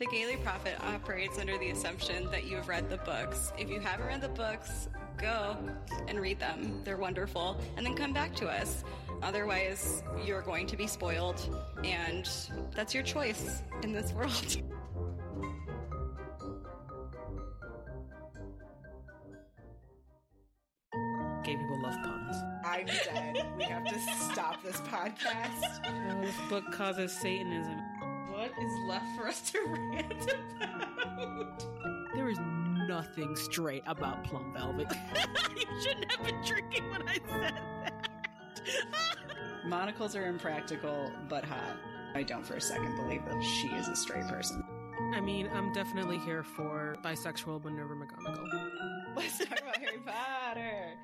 The Gayly Prophet operates under the assumption that you have read the books. If you haven't read the books, go and read them. They're wonderful. And then come back to us. Otherwise, you're going to be spoiled. And that's your choice in this world. Gay people love puns. I'm dead. We have to stop this podcast. Oh, this book causes Satanism. Left for us to rant about? There is nothing straight about Plum Velvet. you shouldn't have been drinking when I said that. Monocles are impractical but hot. I don't for a second believe that she is a straight person. I mean, I'm definitely here for bisexual Minerva McGonagall. Let's talk about Harry Potter.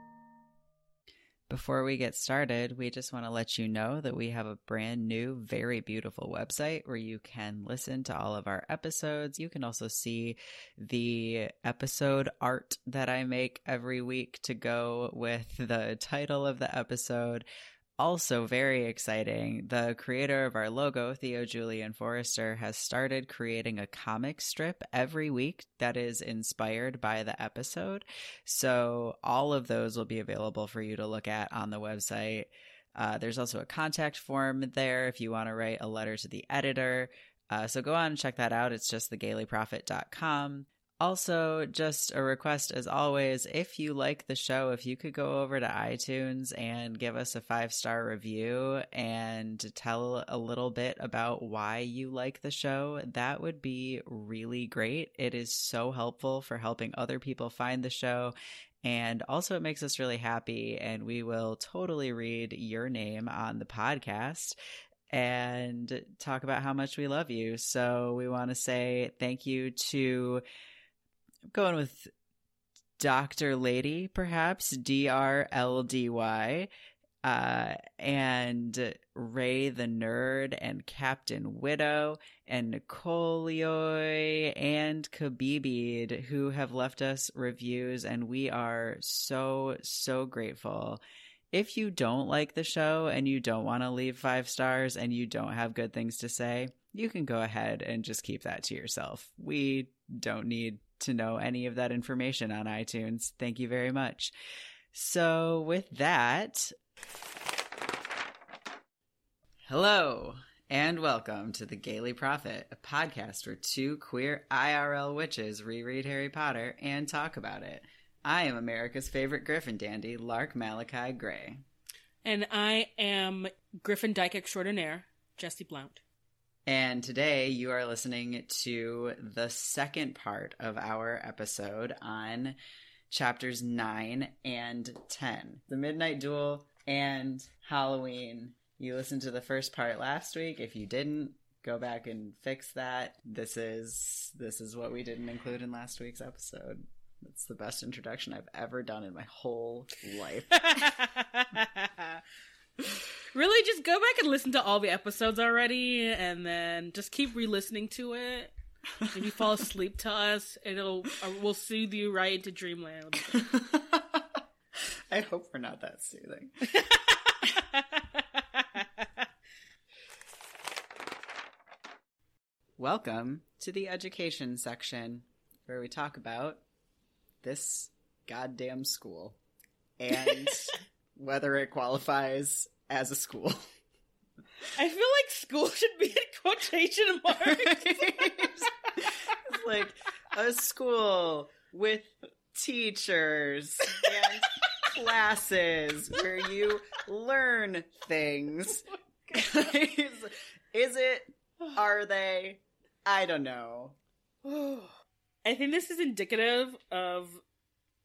Before we get started, we just want to let you know that we have a brand new, very beautiful website where you can listen to all of our episodes. You can also see the episode art that I make every week to go with the title of the episode. Also, very exciting. The creator of our logo, Theo Julien Forrester, has started creating a comic strip every week that is inspired by the episode. So, all of those will be available for you to look at on the website. Uh, there's also a contact form there if you want to write a letter to the editor. Uh, so, go on and check that out. It's just thegaylyprophet.com. Also, just a request as always, if you like the show, if you could go over to iTunes and give us a five star review and tell a little bit about why you like the show, that would be really great. It is so helpful for helping other people find the show. And also, it makes us really happy, and we will totally read your name on the podcast and talk about how much we love you. So, we want to say thank you to Going with Dr. Lady, perhaps D R L D Y, uh, and Ray the Nerd, and Captain Widow, and Nicolioy, and Khabibid, who have left us reviews, and we are so, so grateful. If you don't like the show and you don't want to leave five stars and you don't have good things to say, you can go ahead and just keep that to yourself. We don't need to know any of that information on iTunes. Thank you very much. So, with that, hello and welcome to the Gayly Prophet, a podcast where two queer IRL witches reread Harry Potter and talk about it. I am America's favorite Griffin dandy, Lark Malachi Gray. And I am Griffin Dyke extraordinaire, Jesse Blount. And today you are listening to the second part of our episode on chapters 9 and 10 The Midnight Duel and Halloween. You listened to the first part last week. If you didn't, go back and fix that. This is this is what we didn't include in last week's episode. That's the best introduction I've ever done in my whole life. really, just go back and listen to all the episodes already, and then just keep re-listening to it. If you fall asleep to us, it'll uh, we'll soothe you right into dreamland. I hope we're not that soothing. Welcome to the education section where we talk about this goddamn school and whether it qualifies as a school. I feel like school should be in quotation marks. it's like a school with teachers and classes where you learn things. is, is it? Are they? I don't know. I think this is indicative of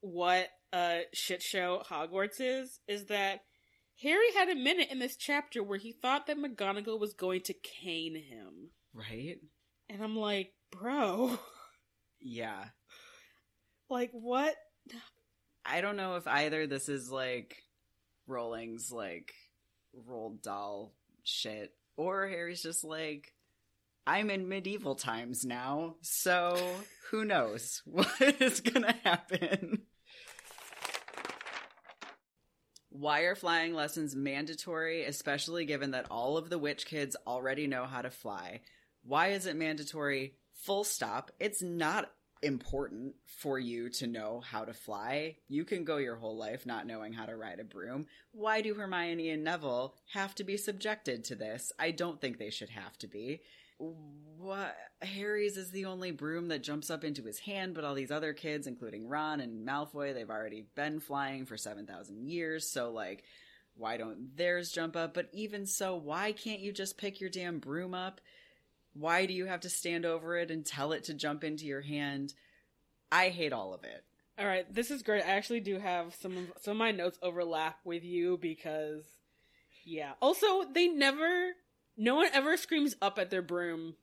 what a shit show Hogwarts is. Is that Harry had a minute in this chapter where he thought that McGonagall was going to cane him, Right? and I'm like, bro, Yeah. like what? I don't know if either this is like Rowling's like Roald Dahl shit or Harry's just like I'm in medieval times now, so who knows what is gonna happen. Why are flying lessons mandatory, especially given that all of the witch kids already know how to fly? Why is it mandatory Full stop. It's not important for you to know how to fly. You can go your whole life not knowing how to ride a broom. Why do Hermione and Neville have to be subjected to this? I don't think they should have to be. What Harry's is the only broom that jumps up into his hand, but all these other kids, including Ron and Malfoy, they've already been flying for 7,000 years, so like why don't theirs jump up? But even so, why can't you just pick your damn broom up? Why do you have to stand over it and tell it to jump into your hand? I hate all of it. All right, this is great. I actually do have some of some of my notes overlap with you because yeah. Also, they never no one ever screams up at their broom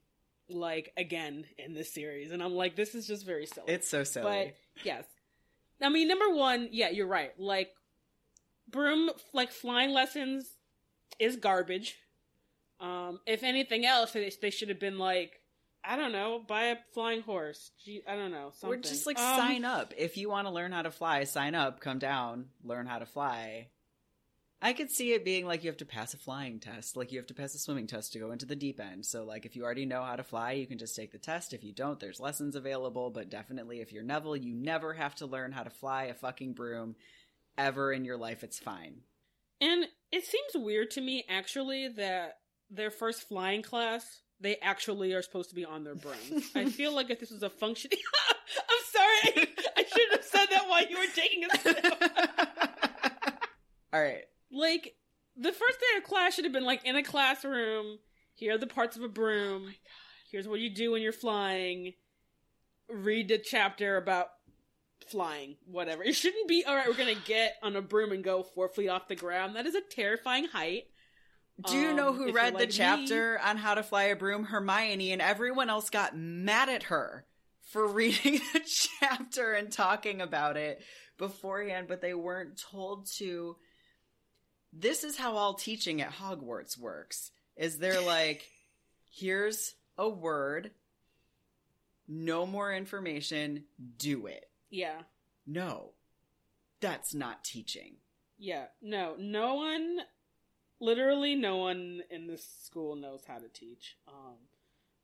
like again in this series and I'm like this is just very silly. It's so silly. But yes. I mean, number 1, yeah, you're right. Like broom like flying lessons is garbage. Um, if anything else, they, they should have been like, I don't know, buy a flying horse. Gee, I don't know, something. Or just like Um, sign up. If you want to learn how to fly, sign up, come down, learn how to fly. I could see it being like you have to pass a flying test, like you have to pass a swimming test to go into the deep end. So, like, if you already know how to fly, you can just take the test. If you don't, there's lessons available. But definitely, if you're Neville, you never have to learn how to fly a fucking broom ever in your life. It's fine. And it seems weird to me, actually, that their first flying class, they actually are supposed to be on their broom. I feel like if this was a function. I'm sorry, I, I should have said that while you were taking a sip. All right. Like, the first day of class should have been like in a classroom. Here are the parts of a broom. Here's what you do when you're flying. Read the chapter about flying, whatever. It shouldn't be, alright, we're gonna get on a broom and go four feet off the ground. That is a terrifying height. Do you know Um, who read the like me- chapter on how to fly a broom? Hermione, and everyone else got mad at her for reading the chapter and talking about it beforehand, but they weren't told to. This is how all teaching at Hogwarts works. Is they're like, here's a word, no more information, do it. Yeah. No. That's not teaching. Yeah. No, no one, literally no one in this school knows how to teach. Um,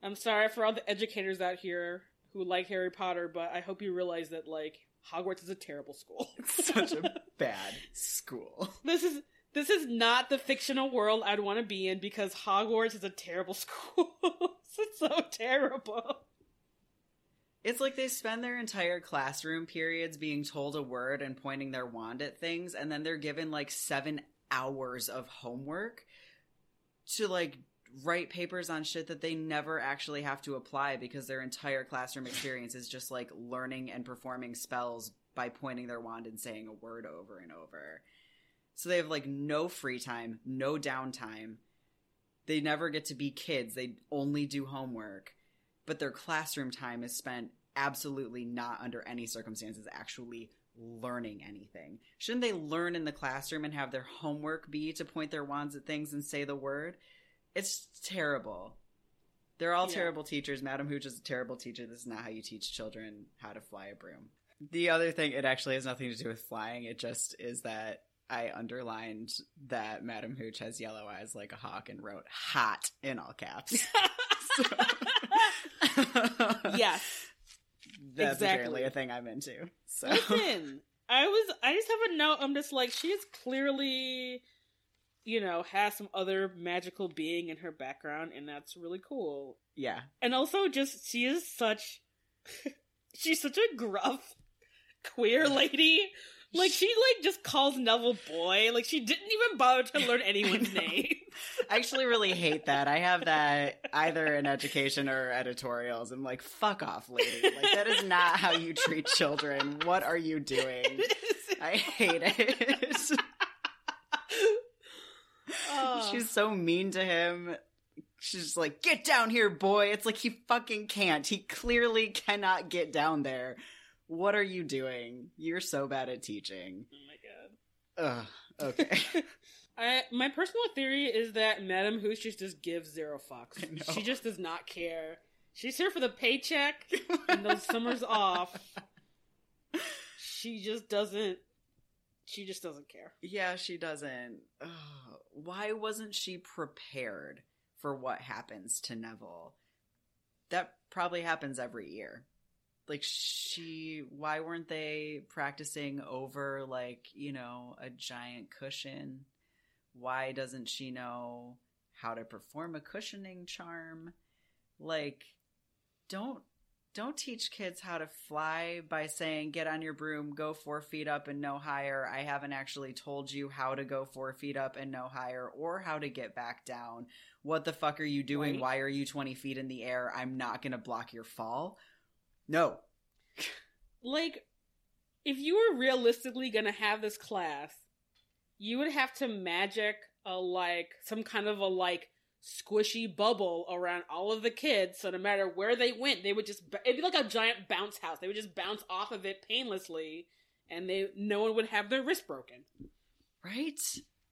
I'm sorry for all the educators out here who like Harry Potter, but I hope you realize that, like, Hogwarts is a terrible school. It's such a bad school. this is this is not the fictional world I'd want to be in because Hogwarts is a terrible school. it's so terrible. It's like they spend their entire classroom periods being told a word and pointing their wand at things, and then they're given like seven hours of homework to like write papers on shit that they never actually have to apply because their entire classroom experience is just like learning and performing spells by pointing their wand and saying a word over and over. So they have like no free time, no downtime. They never get to be kids. They only do homework but their classroom time is spent absolutely not under any circumstances actually learning anything. Shouldn't they learn in the classroom and have their homework be to point their wands at things and say the word? It's terrible. They're all Yeah. terrible teachers. Madam Hooch is a terrible teacher. This is not how you teach children how to fly a broom. The other thing, it actually has nothing to do with flying. It just is that I underlined that Madam Hooch has yellow eyes like a hawk and wrote hot in all caps. yes. That's Exactly. apparently a thing I'm into. So Listen, I was I just have a note. I'm just like she is clearly, you know, has some other magical being in her background, and that's really cool. yeah, And also, just she is such, she's such a gruff queer lady. Like she like just calls Neville boy. Like she didn't even bother to learn anyone's know. name. I actually really hate that. I have that either in education or editorials. I'm like, fuck off, lady. Like that is not how you treat children. What are you doing? I hate it. Oh. She's so mean to him. She's just like, get down here, boy. It's like he fucking can't. He clearly cannot get down there. What are you doing? You're so bad at teaching. Oh my god. Ugh. Okay. I, my personal theory is that Madame Hooch just, just gives zero fucks. She just does not care. She's here for the paycheck and those summers off. She just doesn't. She just doesn't care. Yeah, she doesn't. Ugh. Why wasn't she prepared for what happens to Neville? that probably happens every year. Like she why weren't they practicing over like, you know, a giant cushion? Why doesn't she know how to perform a cushioning charm? Like don't don't teach kids how to fly by saying get on your broom go four feet up and no higher i haven't actually told you how to go four feet up and no higher or how to get back down what the fuck are you doing Right. why are you 20 feet in the air i'm not gonna block your fall no. Like if you were realistically gonna have this class you would have to magic a like some kind of a like squishy bubble around all of the kids so no matter where they went they would just it'd be like a giant bounce house. They would just bounce off of it painlessly and they no one would have their wrist broken. Right?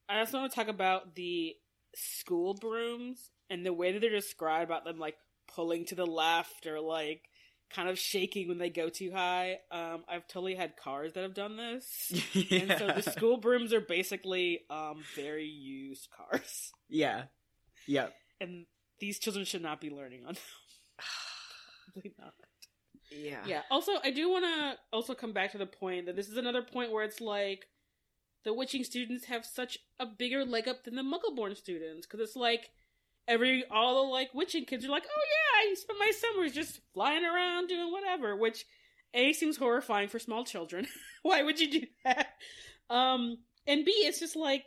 I also want to talk about the school brooms and the way that they're described about them like pulling to the left or like kind of shaking when they go too high. Um i've totally had cars that have done this. And so the school brooms are basically um very used cars. Yeah. Yep. And these children should not be learning on them. Probably not. yeah. Yeah. Also i do want to also come back to the point that this is another point where it's like the witching students have such a bigger leg up than the muggleborn students. Because it's like every all the like witching kids are like oh yeah i spent my summers just flying around doing whatever which a seems horrifying for small children why would you do that um and b it's just like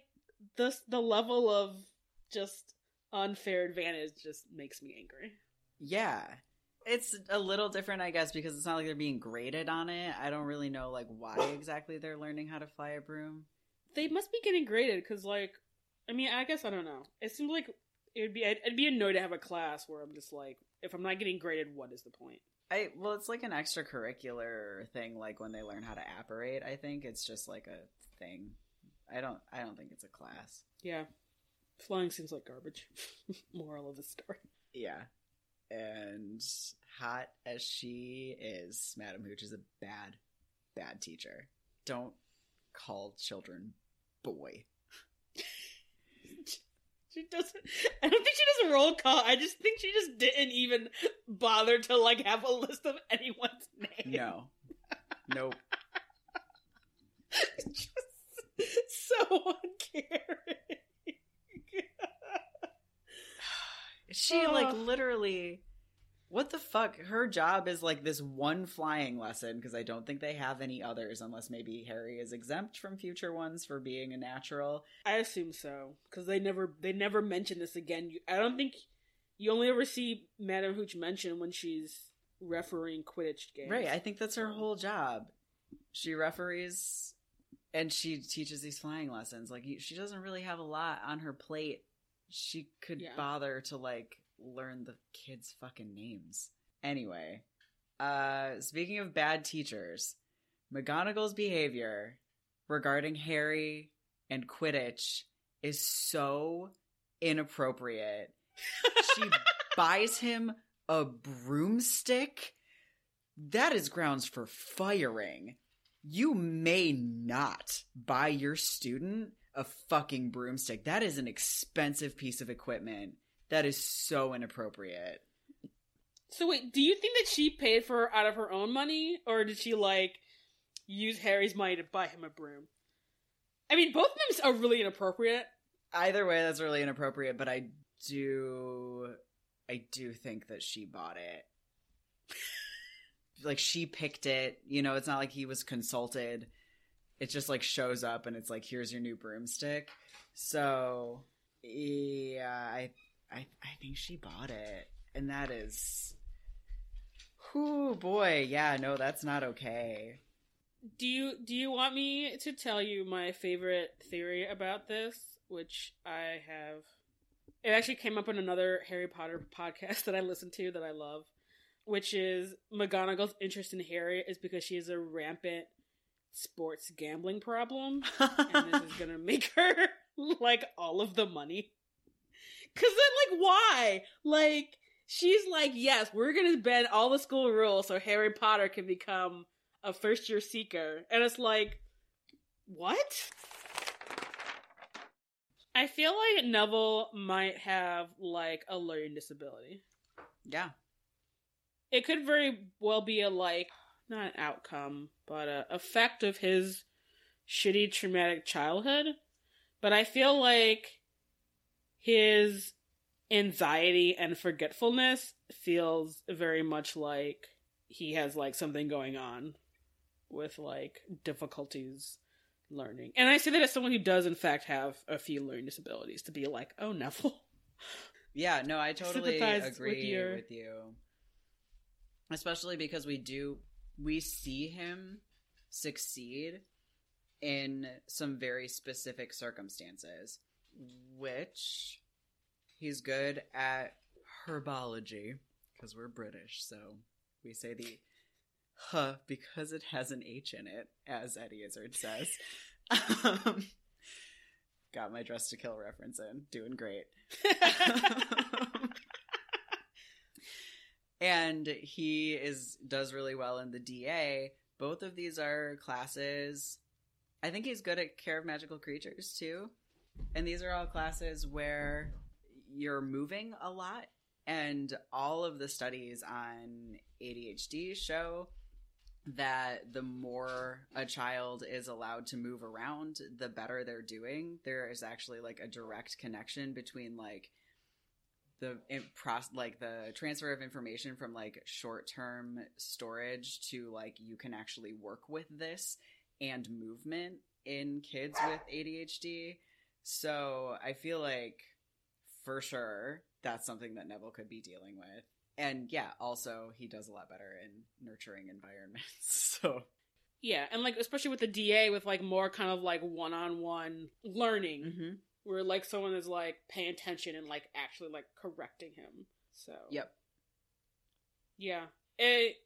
the the level of just unfair advantage just makes me angry Yeah. It's a little different, I guess, because it's not like they're being graded on it. I don't really know like why exactly they're learning how to fly a broom. they must be getting graded because like i mean i guess i don't know it seems like it would be I'd, I'd be annoyed to have a class where i'm just like if i'm not getting graded what is the point I well, it's like an extracurricular thing, like when they learn how to apparate. I think it's just like a thing. I don't. I don't think it's a class. yeah flying seems like garbage moral of the story Yeah. And hot as she is, Madam Hooch is a bad, bad teacher. Don't call children boy. She doesn't i don't think she does a roll call i just think she just didn't even bother to like have a list of anyone's name No. nope. Just so uncaring She like literally what the fuck? Her job is like this one flying lesson because I don't think they have any others unless maybe Harry is exempt from future ones for being a natural. I assume so because they never they never mention this again. I don't think you only ever see Madame Hooch mentioned when she's refereeing Quidditch games. Right, I think that's her whole job. She referees and she teaches these flying lessons. Like she doesn't really have a lot on her plate. She could Yeah. bother to like learn the kids' fucking names. Anyway, uh speaking of bad teachers, McGonagall's behavior regarding Harry and Quidditch is so inappropriate. She buys him a broomstick. That is grounds for firing. You may not buy your student a fucking broomstick. That is an expensive piece of equipment. That is so inappropriate. So wait, do you think that she paid for her out of her own money, or did she like use Harry's money to buy him a broom? I mean, both of them are really inappropriate. Either way, that's really inappropriate, but I do I do think that she bought it. like she picked it, you know, it's not like he was consulted. It just like shows up and it's like here's your new broomstick. So, yeah, I I I think she bought it. And that is Whoo boy, yeah, no, that's not okay. Do you do you want me to tell you my favorite theory about this, which I have? It actually came up in another Harry Potter podcast that I listen to that I love, which is McGonagall's interest in Harry is because she has a rampant sports gambling problem, and this is gonna make her like all of the money. Cause then, like, why? Like, she's like, yes, we're gonna bend all the school rules so Harry Potter can become a first year seeker. And it's like, what? I feel like Neville might have like a learning disability. yeah. it could very well be a like not an outcome, but a effect of his shitty traumatic childhood. But I feel like his anxiety and forgetfulness feels very much like he has like something going on with like difficulties learning. And I say that as someone who does in fact have a few learning disabilities to be like, oh Neville. Yeah, no, I totally Sympathize with agree your- with you. Especially because we do we see him succeed in some very specific circumstances, which he's good at herbology because we're British, so we say the huh because it has an H in it, as Eddie Izzard says. Um, got my dress to kill reference in, doing great. and he is does really well in the DA. Both of these are classes. I think he's good at care of magical creatures too. And these are all classes where you're moving a lot and all of the studies on ADHD show that the more a child is allowed to move around, the better they're doing. There is actually like a direct connection between like the like the transfer of information from like short-term storage to like you can actually work with this and movement in kids with ADHD. So, I feel like for sure that's something that Neville could be dealing with. And yeah, also he does a lot better in nurturing environments. So, yeah, and like especially with the DA with like more kind of like one-on-one learning mm-hmm. where like someone is like paying attention and like actually like correcting him. So yep. Yeah. It,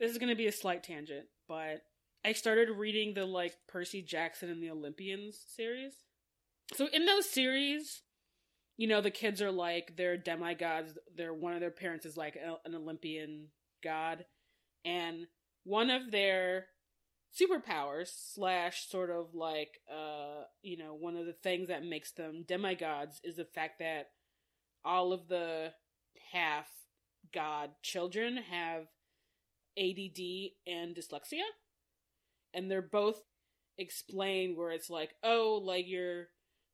this is going to be a slight tangent, but I started reading the like Percy Jackson and the Olympians series. So in those series, you know, the kids are like they're demigods. They're one of their parents is like an Olympian god, and one of their superpowers slash sort of like uh you know one of the things that makes them demigods is the fact that all of the half god children have ADD and dyslexia and they're both explained where it's like oh like your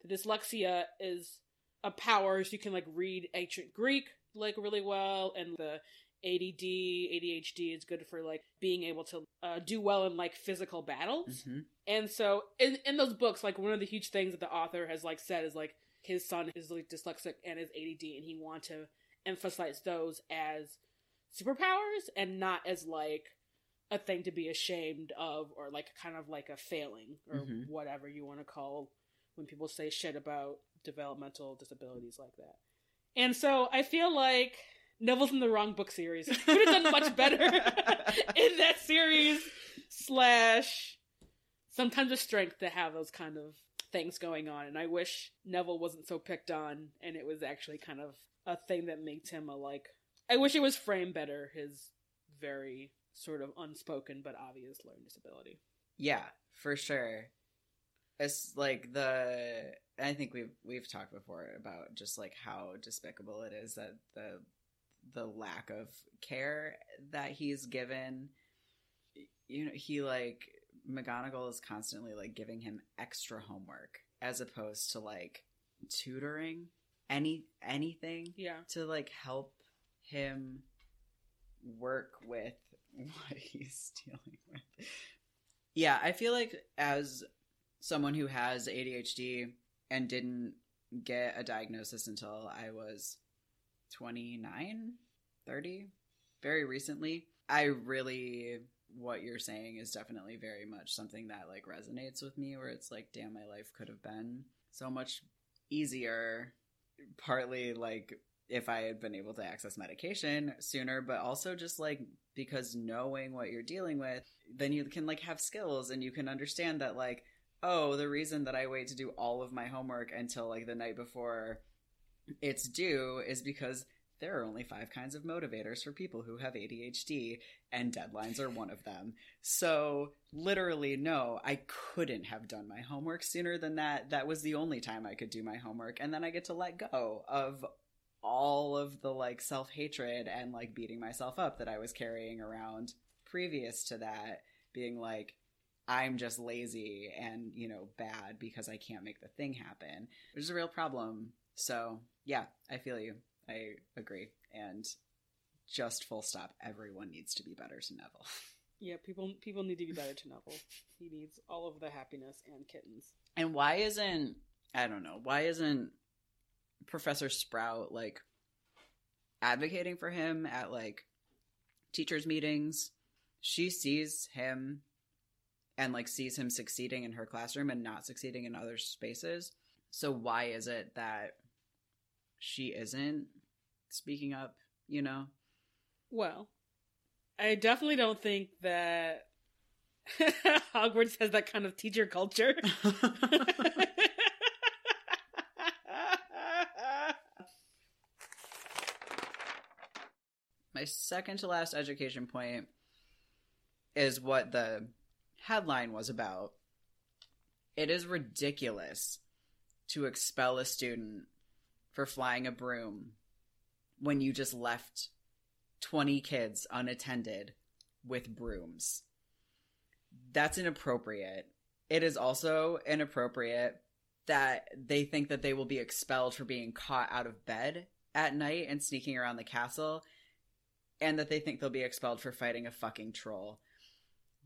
the dyslexia is a power so you can like read ancient greek like really well and the ADD ADHD is good for like being able to uh, do well in like physical battles Mm-hmm. and so in in those books, like one of the huge things that the author has like said is like his son is like dyslexic and is ADD, and he want to emphasize those as superpowers and not as like a thing to be ashamed of or like kind of like a failing or Mhm. whatever you want to call when people say shit about developmental disabilities like that. And so I feel like Neville's in the wrong book series. He Could have done much better in that series. Slash, sometimes a strength to have those kind of things going on. And I wish Neville wasn't so picked on, and it was actually kind of a thing that makes him a like. I wish it was framed better. His very sort of unspoken but obvious learning disability. Yeah, for sure. It's like the I think we've we've talked before about just like how despicable it is that the the lack of care that he's given you know he like McGonagall is constantly like giving him extra homework as opposed to like tutoring any anything Yeah. to like help him work with what he's dealing with. Yeah, I feel like as someone who has ADHD and didn't get a diagnosis until I was 29, 30, very recently, I really what you're saying is definitely very much something that like resonates with me where it's like damn my life could have been so much easier partly like if I had been able to access medication sooner, but also just like because knowing what you're dealing with, then you can like have skills and you can understand that like, oh, the reason that I wait to do all of my homework until like the night before it's due is because there are only five kinds of motivators for people who have ADHD, and deadlines are one of them. So, literally, no, I couldn't have done my homework sooner than that. That was the only time I could do my homework, and then I get to let go of all of the like self hatred and like beating myself up that I was carrying around previous to that, being like, I'm just lazy and, you know, bad because I can't make the thing happen, which is a real problem. So, yeah, I feel you. I agree. And just full stop, everyone needs to be better to Neville. Yeah, people people need to be better to Neville. He needs all of the happiness and kittens. And why isn't, I don't know, why isn't Professor Sprout like advocating for him at like teachers' meetings? She sees him and like sees him succeeding in her classroom and not succeeding in other spaces. So why is it that she isn't speaking up, you know? Well, I definitely don't think that Hogwarts has that kind of teacher culture. My second to last education point is what the headline was about. It is ridiculous to expel a student for flying a broom when you just left 20 kids unattended with brooms. That's inappropriate. It is also inappropriate that they think that they will be expelled for being caught out of bed at night and sneaking around the castle, and that they think they'll be expelled for fighting a fucking troll.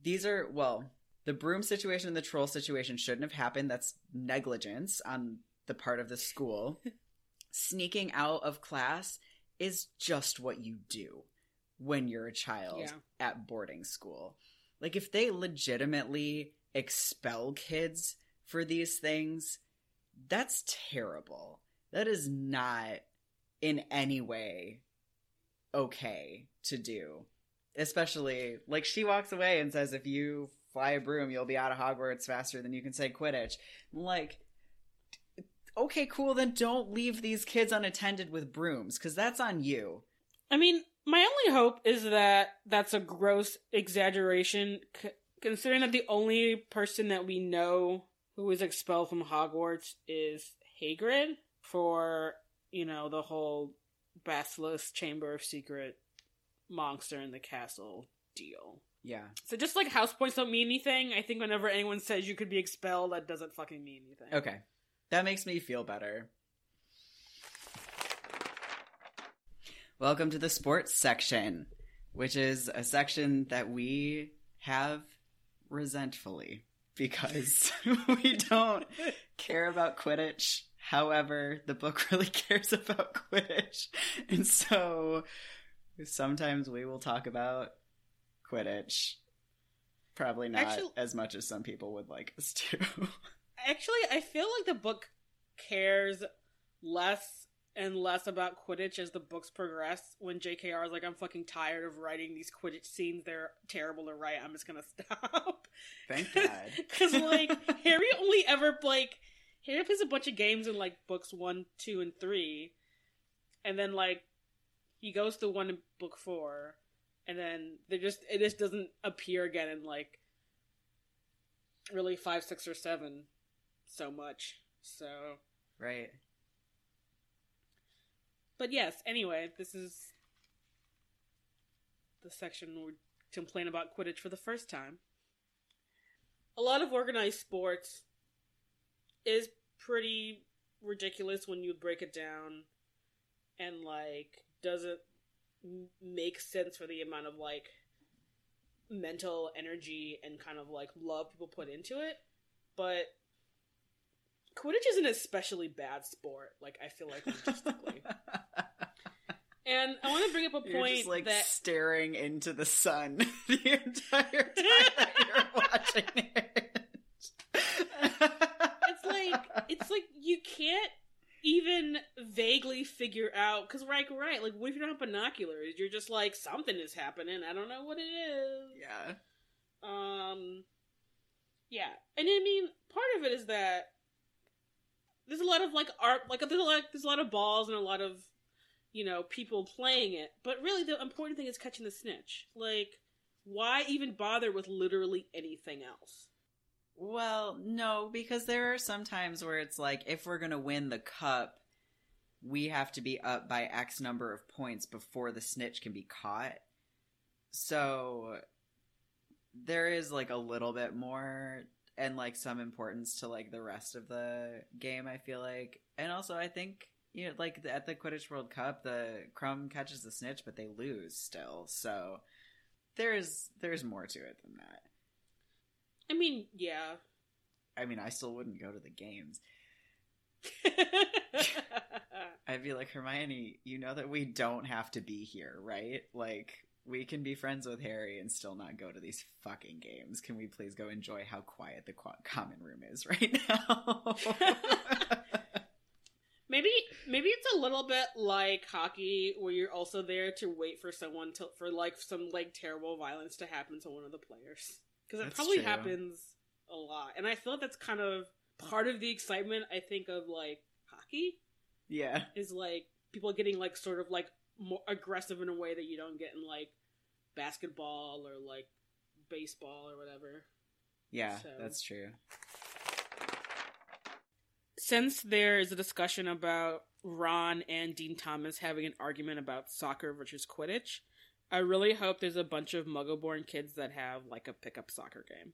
These are, well, the broom situation and the troll situation shouldn't have happened. That's negligence on the part of the school. Sneaking out of class is just what you do when you're a child Yeah. at boarding school. Like if they legitimately expel kids for these things, that's terrible. That is not in any way okay to do. Especially like she walks away and says if you fly a broom, you'll be out of Hogwarts faster than you can say Quidditch. Like okay, cool, then don't leave these kids unattended with brooms cuz that's on you. I mean, my only hope is that that's a gross exaggeration, c- considering that the only person that we know who was expelled from Hogwarts is Hagrid for, you know, the whole Basilisk Chamber of Secret monster in the castle deal. Yeah. So just like house points don't mean anything, I think whenever anyone says you could be expelled, that doesn't fucking mean anything. Okay. That makes me feel better. Welcome to the sports section, which is a section that we have resentfully because we don't care about Quidditch. However, the book really cares about Quidditch. And so sometimes we will talk about Quidditch. Probably not Actually- as much as some people would like us to. Actually, I feel like the book cares less and less about Quidditch as the books progress. When JKR is like, I'm fucking tired of writing these Quidditch scenes. They're terrible to write. I'm just gonna stop. Thank God. Because, like, Harry only ever, like, Harry plays a bunch of games in, like, books one, two, and three. And then, like, he goes to one in book four. And then they just, it just doesn't appear again in, like, really five, six, or seven so much. So, right. but yes, anyway, this is the section where we complain about Quidditch for the first time. A lot of organized sports is pretty ridiculous when you break it down and like does it m- make sense for the amount of like mental energy and kind of like love people put into it but Quidditch is an especially bad sport like I feel like logistically and I want to bring up a You're point just like that staring into the sun the entire time that you're watching it. It's like you can't even vaguely figure out because right right like what if you don't have binoculars? You're just like something is happening. I don't know what it is. Yeah. um yeah. And i mean part of it is that there's a lot of like art like there's a lot there's a lot of balls and a lot of you know people playing it. But really the important thing is catching the snitch. Like why even bother with literally anything else Well, no, because there are some times where it's like if we're gonna win the cup, we have to be up by X number of points before the snitch can be caught. So there is like a little bit more and like some importance to like the rest of the game, I feel like. And also I think you know, like at the Quidditch World Cup, the Krum catches the snitch, but they lose still. So there's there's more to it than that. I mean, yeah. I mean, I still wouldn't go to the games. I'd be like, Hermione, you know that we don't have to be here, right? Like, we can be friends with Harry and still not go to these fucking games. Can we please go enjoy how quiet the qu- common room is right now? maybe maybe it's a little bit like hockey where you're also there to wait for someone to for like some like terrible violence to happen to one of the players because it probably true. happens a lot and i feel like that's kind of part of the excitement i think of like hockey yeah. is like people getting like sort of like more aggressive in a way that you don't get in like basketball or like baseball or whatever Yeah, So- that's true. since there is a discussion about Ron and Dean Thomas having an argument about soccer versus Quidditch, I really hope there's a bunch of Muggle-born kids that have like a pickup soccer game.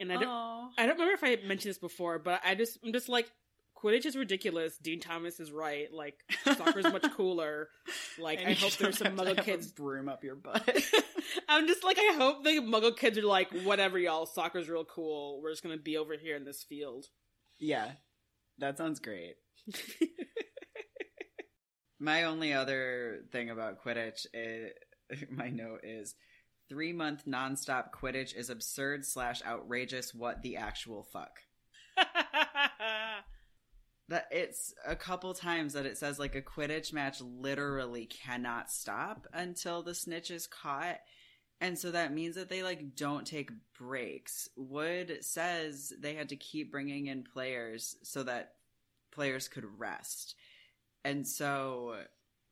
And I don't, Aw. I don't remember if I mentioned this before, but I just, I'm just like, Quidditch is ridiculous. Dean Thomas is right. Like, soccer's much cooler. Like, And I hope there's some Muggle kids. broom up your butt. I'm just like, I hope the Muggle kids are like, whatever, y'all. Soccer's real cool. We're just gonna be over here in this field. yeah, that sounds great. My only other thing about Quidditch, is, eh, my note is three month nonstop Quidditch is absurd slash outrageous. What the actual fuck? That it's a couple times that it says like a Quidditch match literally cannot stop until the snitch is caught. And so that means that they like don't take breaks. Wood says they had to keep bringing in players so that players could rest. And so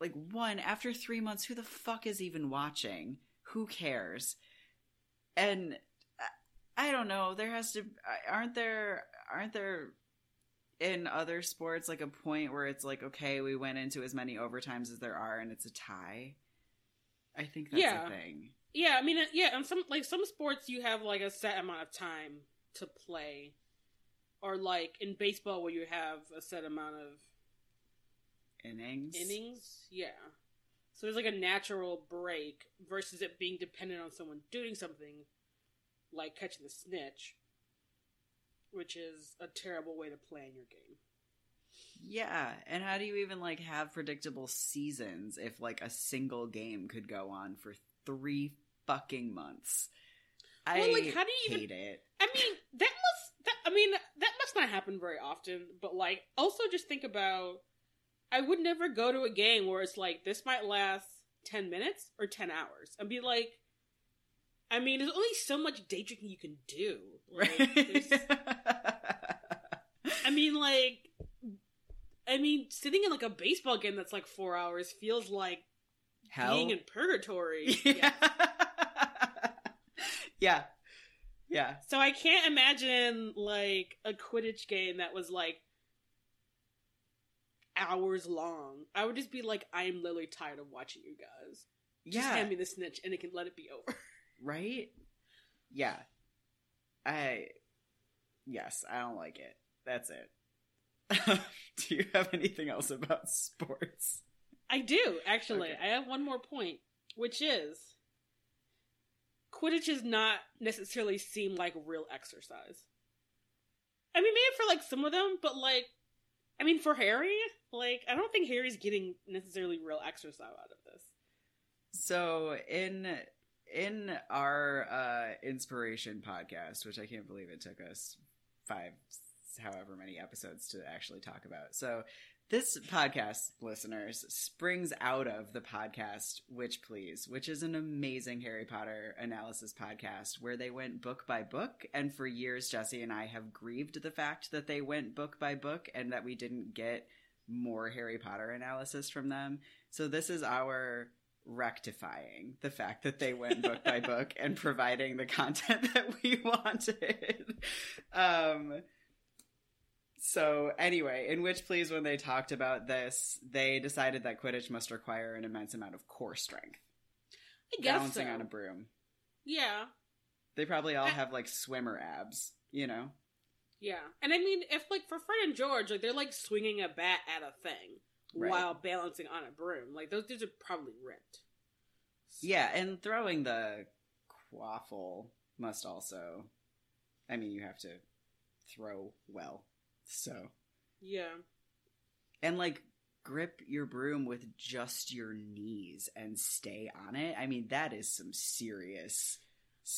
like one after 3 months who the fuck is even watching? Who cares? And I- I don't know, there has to aren't there aren't there in other sports like a point where it's like okay we went into as many overtimes as there are and it's a tie i think that's Yeah. a thing Yeah, I mean, uh, yeah, and some like some sports you have like a set amount of time to play, or like in baseball where you have a set amount of innings innings. Yeah, so there's like a natural break versus it being dependent on someone doing something, like catching the snitch, which is a terrible way to play in your game. yeah and how do you even like have predictable seasons if like a single game could go on for three fucking months i Well, like, how do you even- it I mean, that must. That, I mean, that must not happen very often. But like, also just think about. I would never go to a game where it's like this might last ten minutes or ten hours, and be like. I mean, there's only so much day drinking you can do. Like, I mean, like, I mean, sitting in like a baseball game that's like four hours feels like Hell? being in purgatory. yeah. yeah. Yeah. So I can't imagine like a Quidditch game that was like hours long. I would just be like, I am literally tired of watching you guys. Just Yeah. hand me the snitch and it can let it be over. Right? Yeah. I yes, I don't like it. That's it. Do you have anything else about sports? I do, actually. Okay. I have one more point, which is Quidditch does not necessarily seem like real exercise. I mean, maybe for like some of them, but like, I mean, for Harry, like, I don't think Harry's getting necessarily real exercise out of this. So in in our uh inspiration podcast, which I can't believe it took us five however many episodes to actually talk about. So this podcast, listeners, springs out of the podcast Witch Please, which is an amazing Harry Potter analysis podcast where they went book by book. And for years, Jesse and I have grieved the fact that they went book by book and that we didn't get more Harry Potter analysis from them. So this is our rectifying the fact that they went book by book and providing the content that we wanted. Um So anyway, in Witch Please when they talked about this, they decided that Quidditch must require an immense amount of core strength. I guess Balancing so. on a broom. Yeah, They probably all I- have like swimmer abs, you know? Yeah. And I mean, if like for Fred and George, like they're like swinging a bat at a thing Right. while balancing on a broom. Like those dudes are probably ripped. Yeah, and throwing the quaffle must also I mean you have to throw well. So Yeah. and like grip your broom with just your knees and stay on it. I mean that is some serious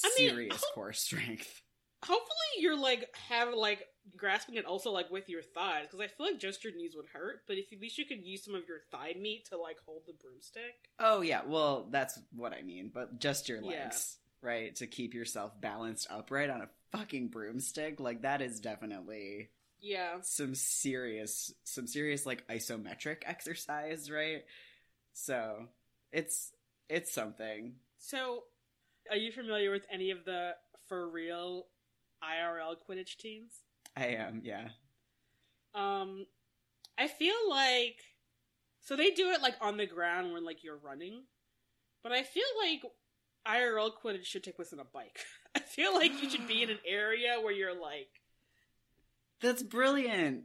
I mean, serious core strength. Hopefully, you're like have like grasping it also like with your thighs because I feel like just your knees would hurt. But if at least you could use some of your thigh meat to like hold the broomstick. Oh yeah, well that's what I mean, but just your Yeah. legs, right? To keep yourself balanced upright on a fucking broomstick, like that is definitely Yeah. some serious some serious like isometric exercise, right? So, it's it's something. So, are you familiar with any of the for real IRL Quidditch teams? I am, yeah. Um, I feel like so they do it like on the ground when like you're running, but I feel like IRL Quidditch should take place on a bike. I feel like you should be in an area where you're like. That's brilliant.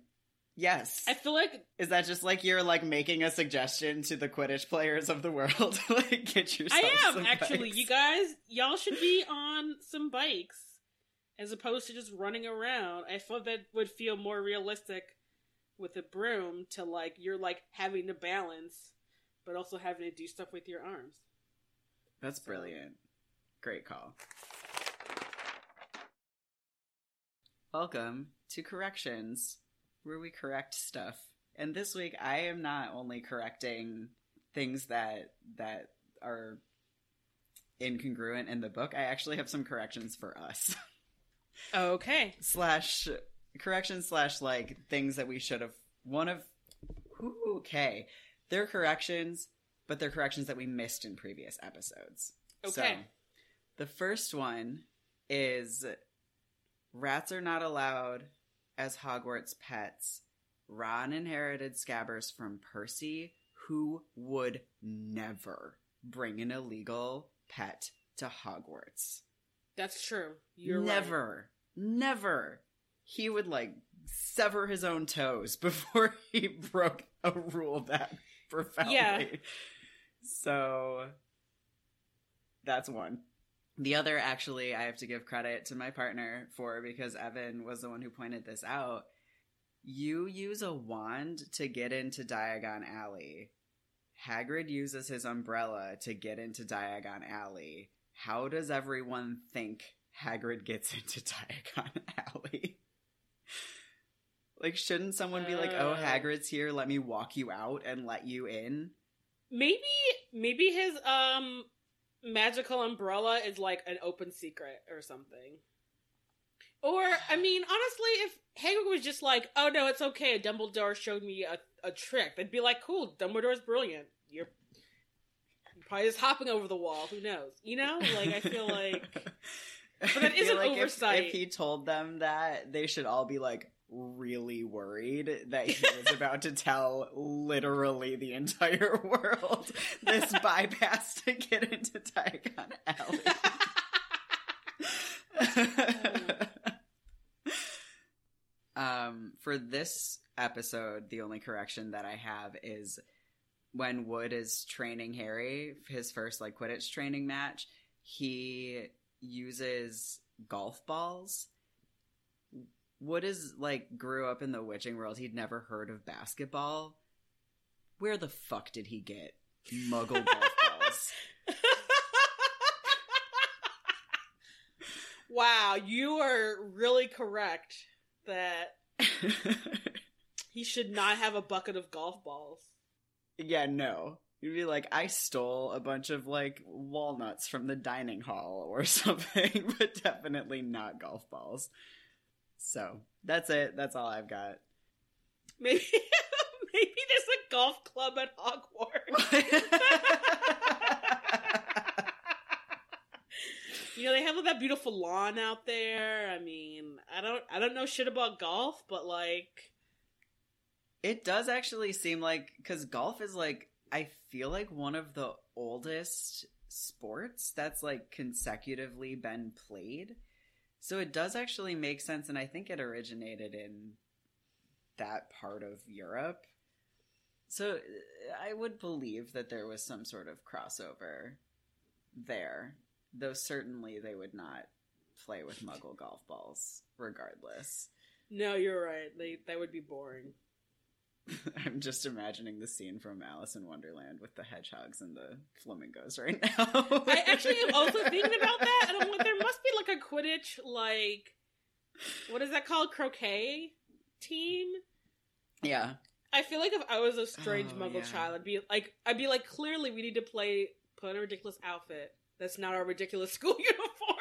Yes. I feel like Is that just like you're like making a suggestion to the Quidditch players of the world? like get yourself I am actually. bikes? You guys, y'all should be on some bikes as opposed to just running around. I thought that would feel more realistic with a broom to like you're like having to balance, but also having to do stuff with your arms. That's brilliant. Great call. Welcome to Corrections, where we correct stuff. And this week I am not only correcting things that that are incongruent in the book, I actually have some corrections for us. Okay. slash corrections slash like things that we should have one of Ooh, okay. They're corrections, but they're corrections that we missed in previous episodes. So, Okay. the first one is rats are not allowed as Hogwarts pets. Ron inherited Scabbers from Percy, who would never bring an illegal pet to Hogwarts. That's true. You're right. never, never. He would like sever his own toes before he broke a rule that profoundly. Yeah. So that's one. The other, actually, I have to give credit to my partner for because Evan was the one who pointed this out. You use a wand to get into Diagon Alley. Hagrid uses his umbrella to get into Diagon Alley. How does everyone think Hagrid gets into Diagon Alley? like, shouldn't someone be like, "Oh, Uh. Hagrid's here. Let me walk you out and let you in"? Maybe maybe his um magical umbrella is like an open secret or something. Or I mean, honestly, if Hagrid was just like, "Oh no, it's okay. Dumbledore showed me a, a trick," they'd be like, "Cool, Dumbledore's brilliant. Probably just hopping over the wall. Who knows? You know? Like I feel like But that is an oversight. If, he told them that, they should all be like really worried that he was about to tell literally the entire world this bypass to get into Diagon Alley. um, for this episode, the only correction that I have is when Wood is training Harry, his first like Quidditch training match, he uses golf balls. Wood is like grew up in the witching world. He'd never heard of basketball. Where the fuck did he get muggle golf balls? wow, you are really correct that he should not have a bucket of golf balls. Yeah, no. You'd be like, I stole a bunch of like walnuts from the dining hall or something, but definitely not golf balls. So that's it. That's all I've got. Maybe maybe there's a golf club at Hogwarts. You know, they have all that beautiful lawn out there. I mean, I don't I don't know shit about golf, but like It does actually seem like because golf is like I feel like one of the oldest sports that's like consecutively been played. So it does actually make sense, and I think it originated in that part of Europe. So I would believe that there was some sort of crossover there, though certainly they would not play with Muggle golf balls, regardless. No, you're right. They that would be boring. I'm just imagining the scene from Alice in Wonderland with the hedgehogs and the flamingos right now. I actually am also thinking about that, and I'm like, there must be like a Quidditch, like, what is that called? Croquet team? yeah. I feel like if I was a strange Oh, Muggle yeah. child, I'd be like, I'd be like, clearly we need to play, put on a ridiculous outfit that's not our ridiculous school uniform,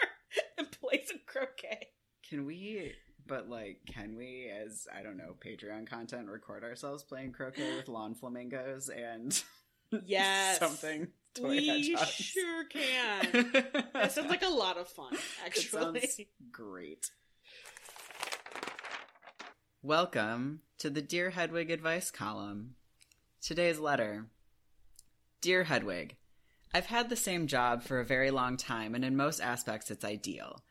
and play some croquet. Can we, but like, can we, as, I don't know, Patreon content, record ourselves playing croquet with lawn flamingos and Yes, something? Toy we hedgehogs? sure can. That sounds like a lot of fun, actually. sounds great. Welcome to the Dear Hedwig advice column. Today's letter. Dear Hedwig, I've had the same job for a very long time, and in most aspects, it's ideal.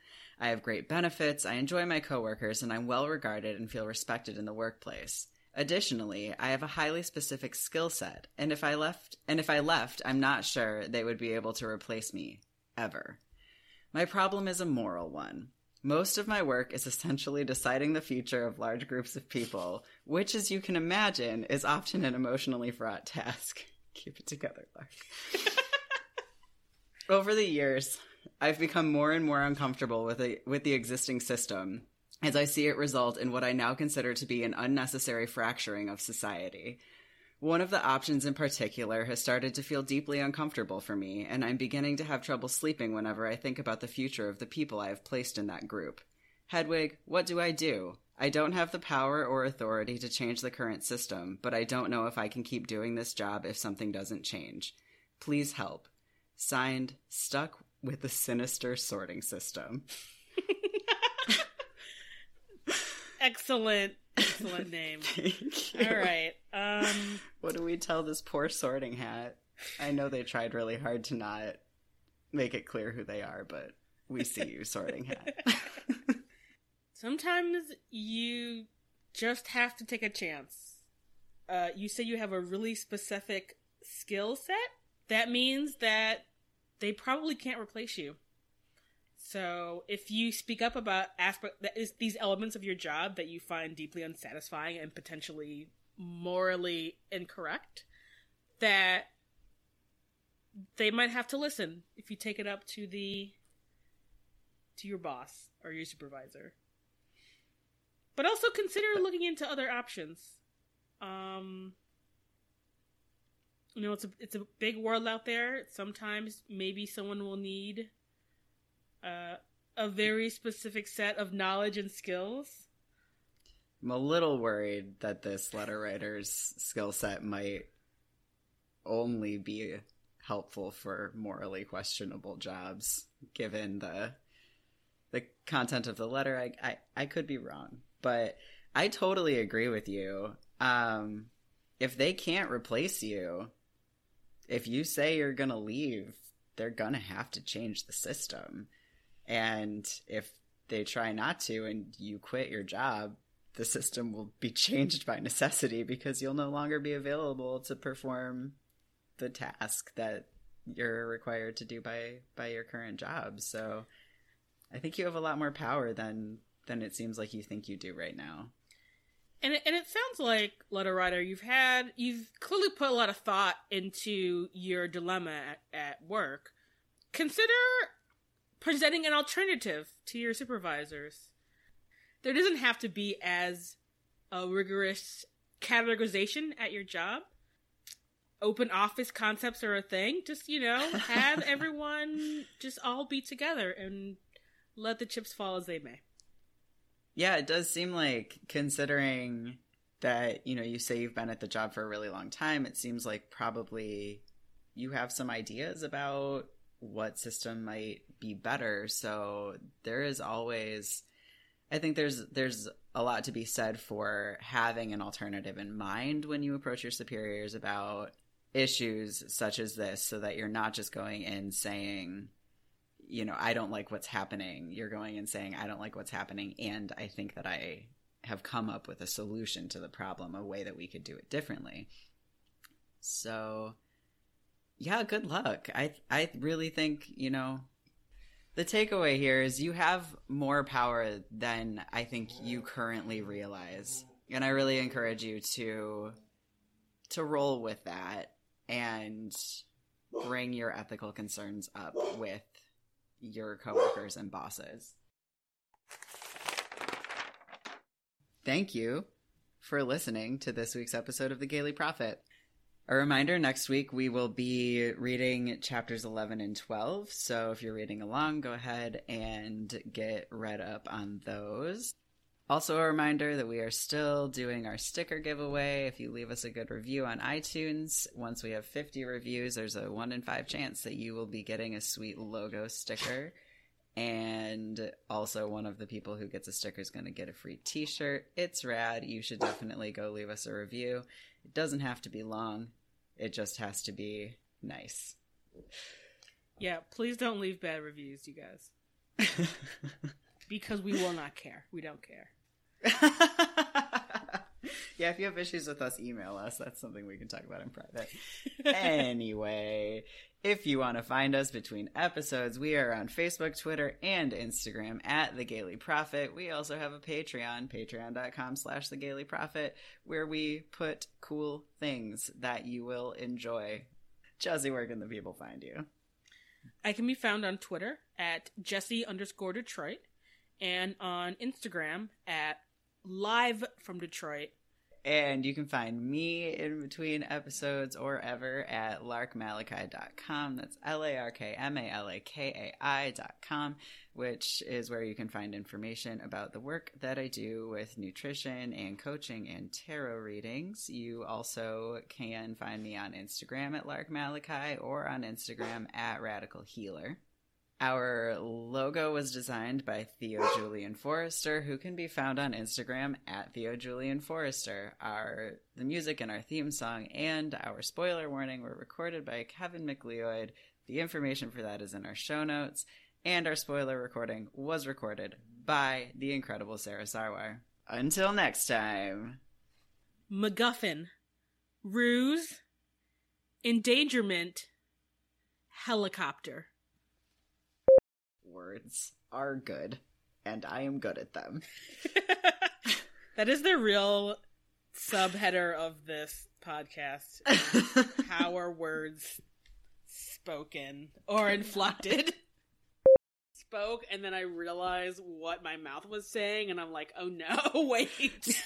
I have great benefits, I enjoy my coworkers, and I'm well regarded and feel respected in the workplace. Additionally, I have a highly specific skill set, and if I left, and if I left, I'm not sure they would be able to replace me ever. My problem is a moral one. Most of my work is essentially deciding the future of large groups of people, which, as you can imagine, is often an emotionally fraught task. Keep it together, Lark. Over the years, I've become more and more uncomfortable with the, with the existing system as I see it result in what I now consider to be an unnecessary fracturing of society. One of the options in particular has started to feel deeply uncomfortable for me, and I'm beginning to have trouble sleeping whenever I think about the future of the people I have placed in that group. Hedwig, what do I do? I don't have the power or authority to change the current system, but I don't know if I can keep doing this job if something doesn't change. Please help. Signed, Stuck with the Sinister Sorting System. excellent, excellent name. Thank you. All right. Um, What do we tell this poor sorting hat? I know they tried really hard to not make it clear who they are, but we see you, sorting hat. sometimes you just have to take a chance. Uh, you say you have a really specific skill set. That means that they probably can't replace you. So if you speak up about aspect that is these elements of your job that you find deeply unsatisfying and potentially morally incorrect, that they might have to listen if you take it up to the to your boss or your supervisor. But also consider looking into other options. Um you know, it's a it's a big world out there. Sometimes maybe someone will need uh, a very specific set of knowledge and skills. I'm a little worried that this letter writer's skill set might only be helpful for morally questionable jobs, given the the content of the letter. I I, I could be wrong, but I totally agree with you. Um, if they can't replace you, if you say you're gonna leave, they're gonna have to change the system. And if they try not to and you quit your job, the system will be changed by necessity because you'll no longer be available to perform the task that you're required to do by by your current job. So I think you have a lot more power than than it seems like you think you do right now. And it, and it sounds like letter writer, you've had you've clearly put a lot of thought into your dilemma at, at work. Consider presenting an alternative to your supervisors. There doesn't have to be as a rigorous categorization at your job. Open office concepts are a thing. Just, you know, have everyone just all be together and let the chips fall as they may. Yeah, it does seem like considering that, you know, you say you've been at the job for a really long time, it seems like probably you have some ideas about what system might be better. So there is always I think there's there's a lot to be said for having an alternative in mind when you approach your superiors about issues such as this so that you're not just going in saying you know i don't like what's happening you're going and saying i don't like what's happening and i think that i have come up with a solution to the problem a way that we could do it differently so yeah good luck i i really think you know the takeaway here is you have more power than I think you currently realize. And I really encourage you to to roll with that and bring your ethical concerns up with your coworkers and bosses. Thank you for listening to this week's episode of the Gayly Prophet. A reminder next week we will be reading chapters 11 and 12. So if you're reading along, go ahead and get read up on those. Also, a reminder that we are still doing our sticker giveaway. If you leave us a good review on iTunes, once we have 50 reviews, there's a 1 in 5 chance that you will be getting a sweet logo sticker. And also, one of the people who gets a sticker is going to get a free t shirt. It's rad. You should definitely go leave us a review. It doesn't have to be long, it just has to be nice. Yeah, please don't leave bad reviews, you guys. because we will not care. We don't care. yeah, if you have issues with us, email us. That's something we can talk about in private. anyway, if you want to find us between episodes, we are on Facebook, Twitter, and Instagram at The Gayly Prophet. We also have a Patreon, patreon.com slash The Gayly Prophet, where we put cool things that you will enjoy. Jesse, where can the people find you? I can be found on Twitter at Jesse underscore Detroit and on Instagram at Live from Detroit. And you can find me in between episodes or ever at larkmalakai.com. That's L A R K M A L A K A I.com, which is where you can find information about the work that I do with nutrition and coaching and tarot readings. You also can find me on Instagram at larkmalakai or on Instagram at radical healer. Our logo was designed by Theo Julien Forrester, who can be found on Instagram at Theo Julien Forrester. Our the music in our theme song and our spoiler warning were recorded by Kevin MacLeod. The information for that is in our show notes, and our spoiler recording was recorded by the incredible Sarah Sarwar. Until next time. MacGuffin, ruse, endangerment, helicopter. Words are good, and I am good at them. that is the real subheader of this podcast. How are words spoken or inflected? Spoke, and then I realize what my mouth was saying, and I'm like, oh no, wait.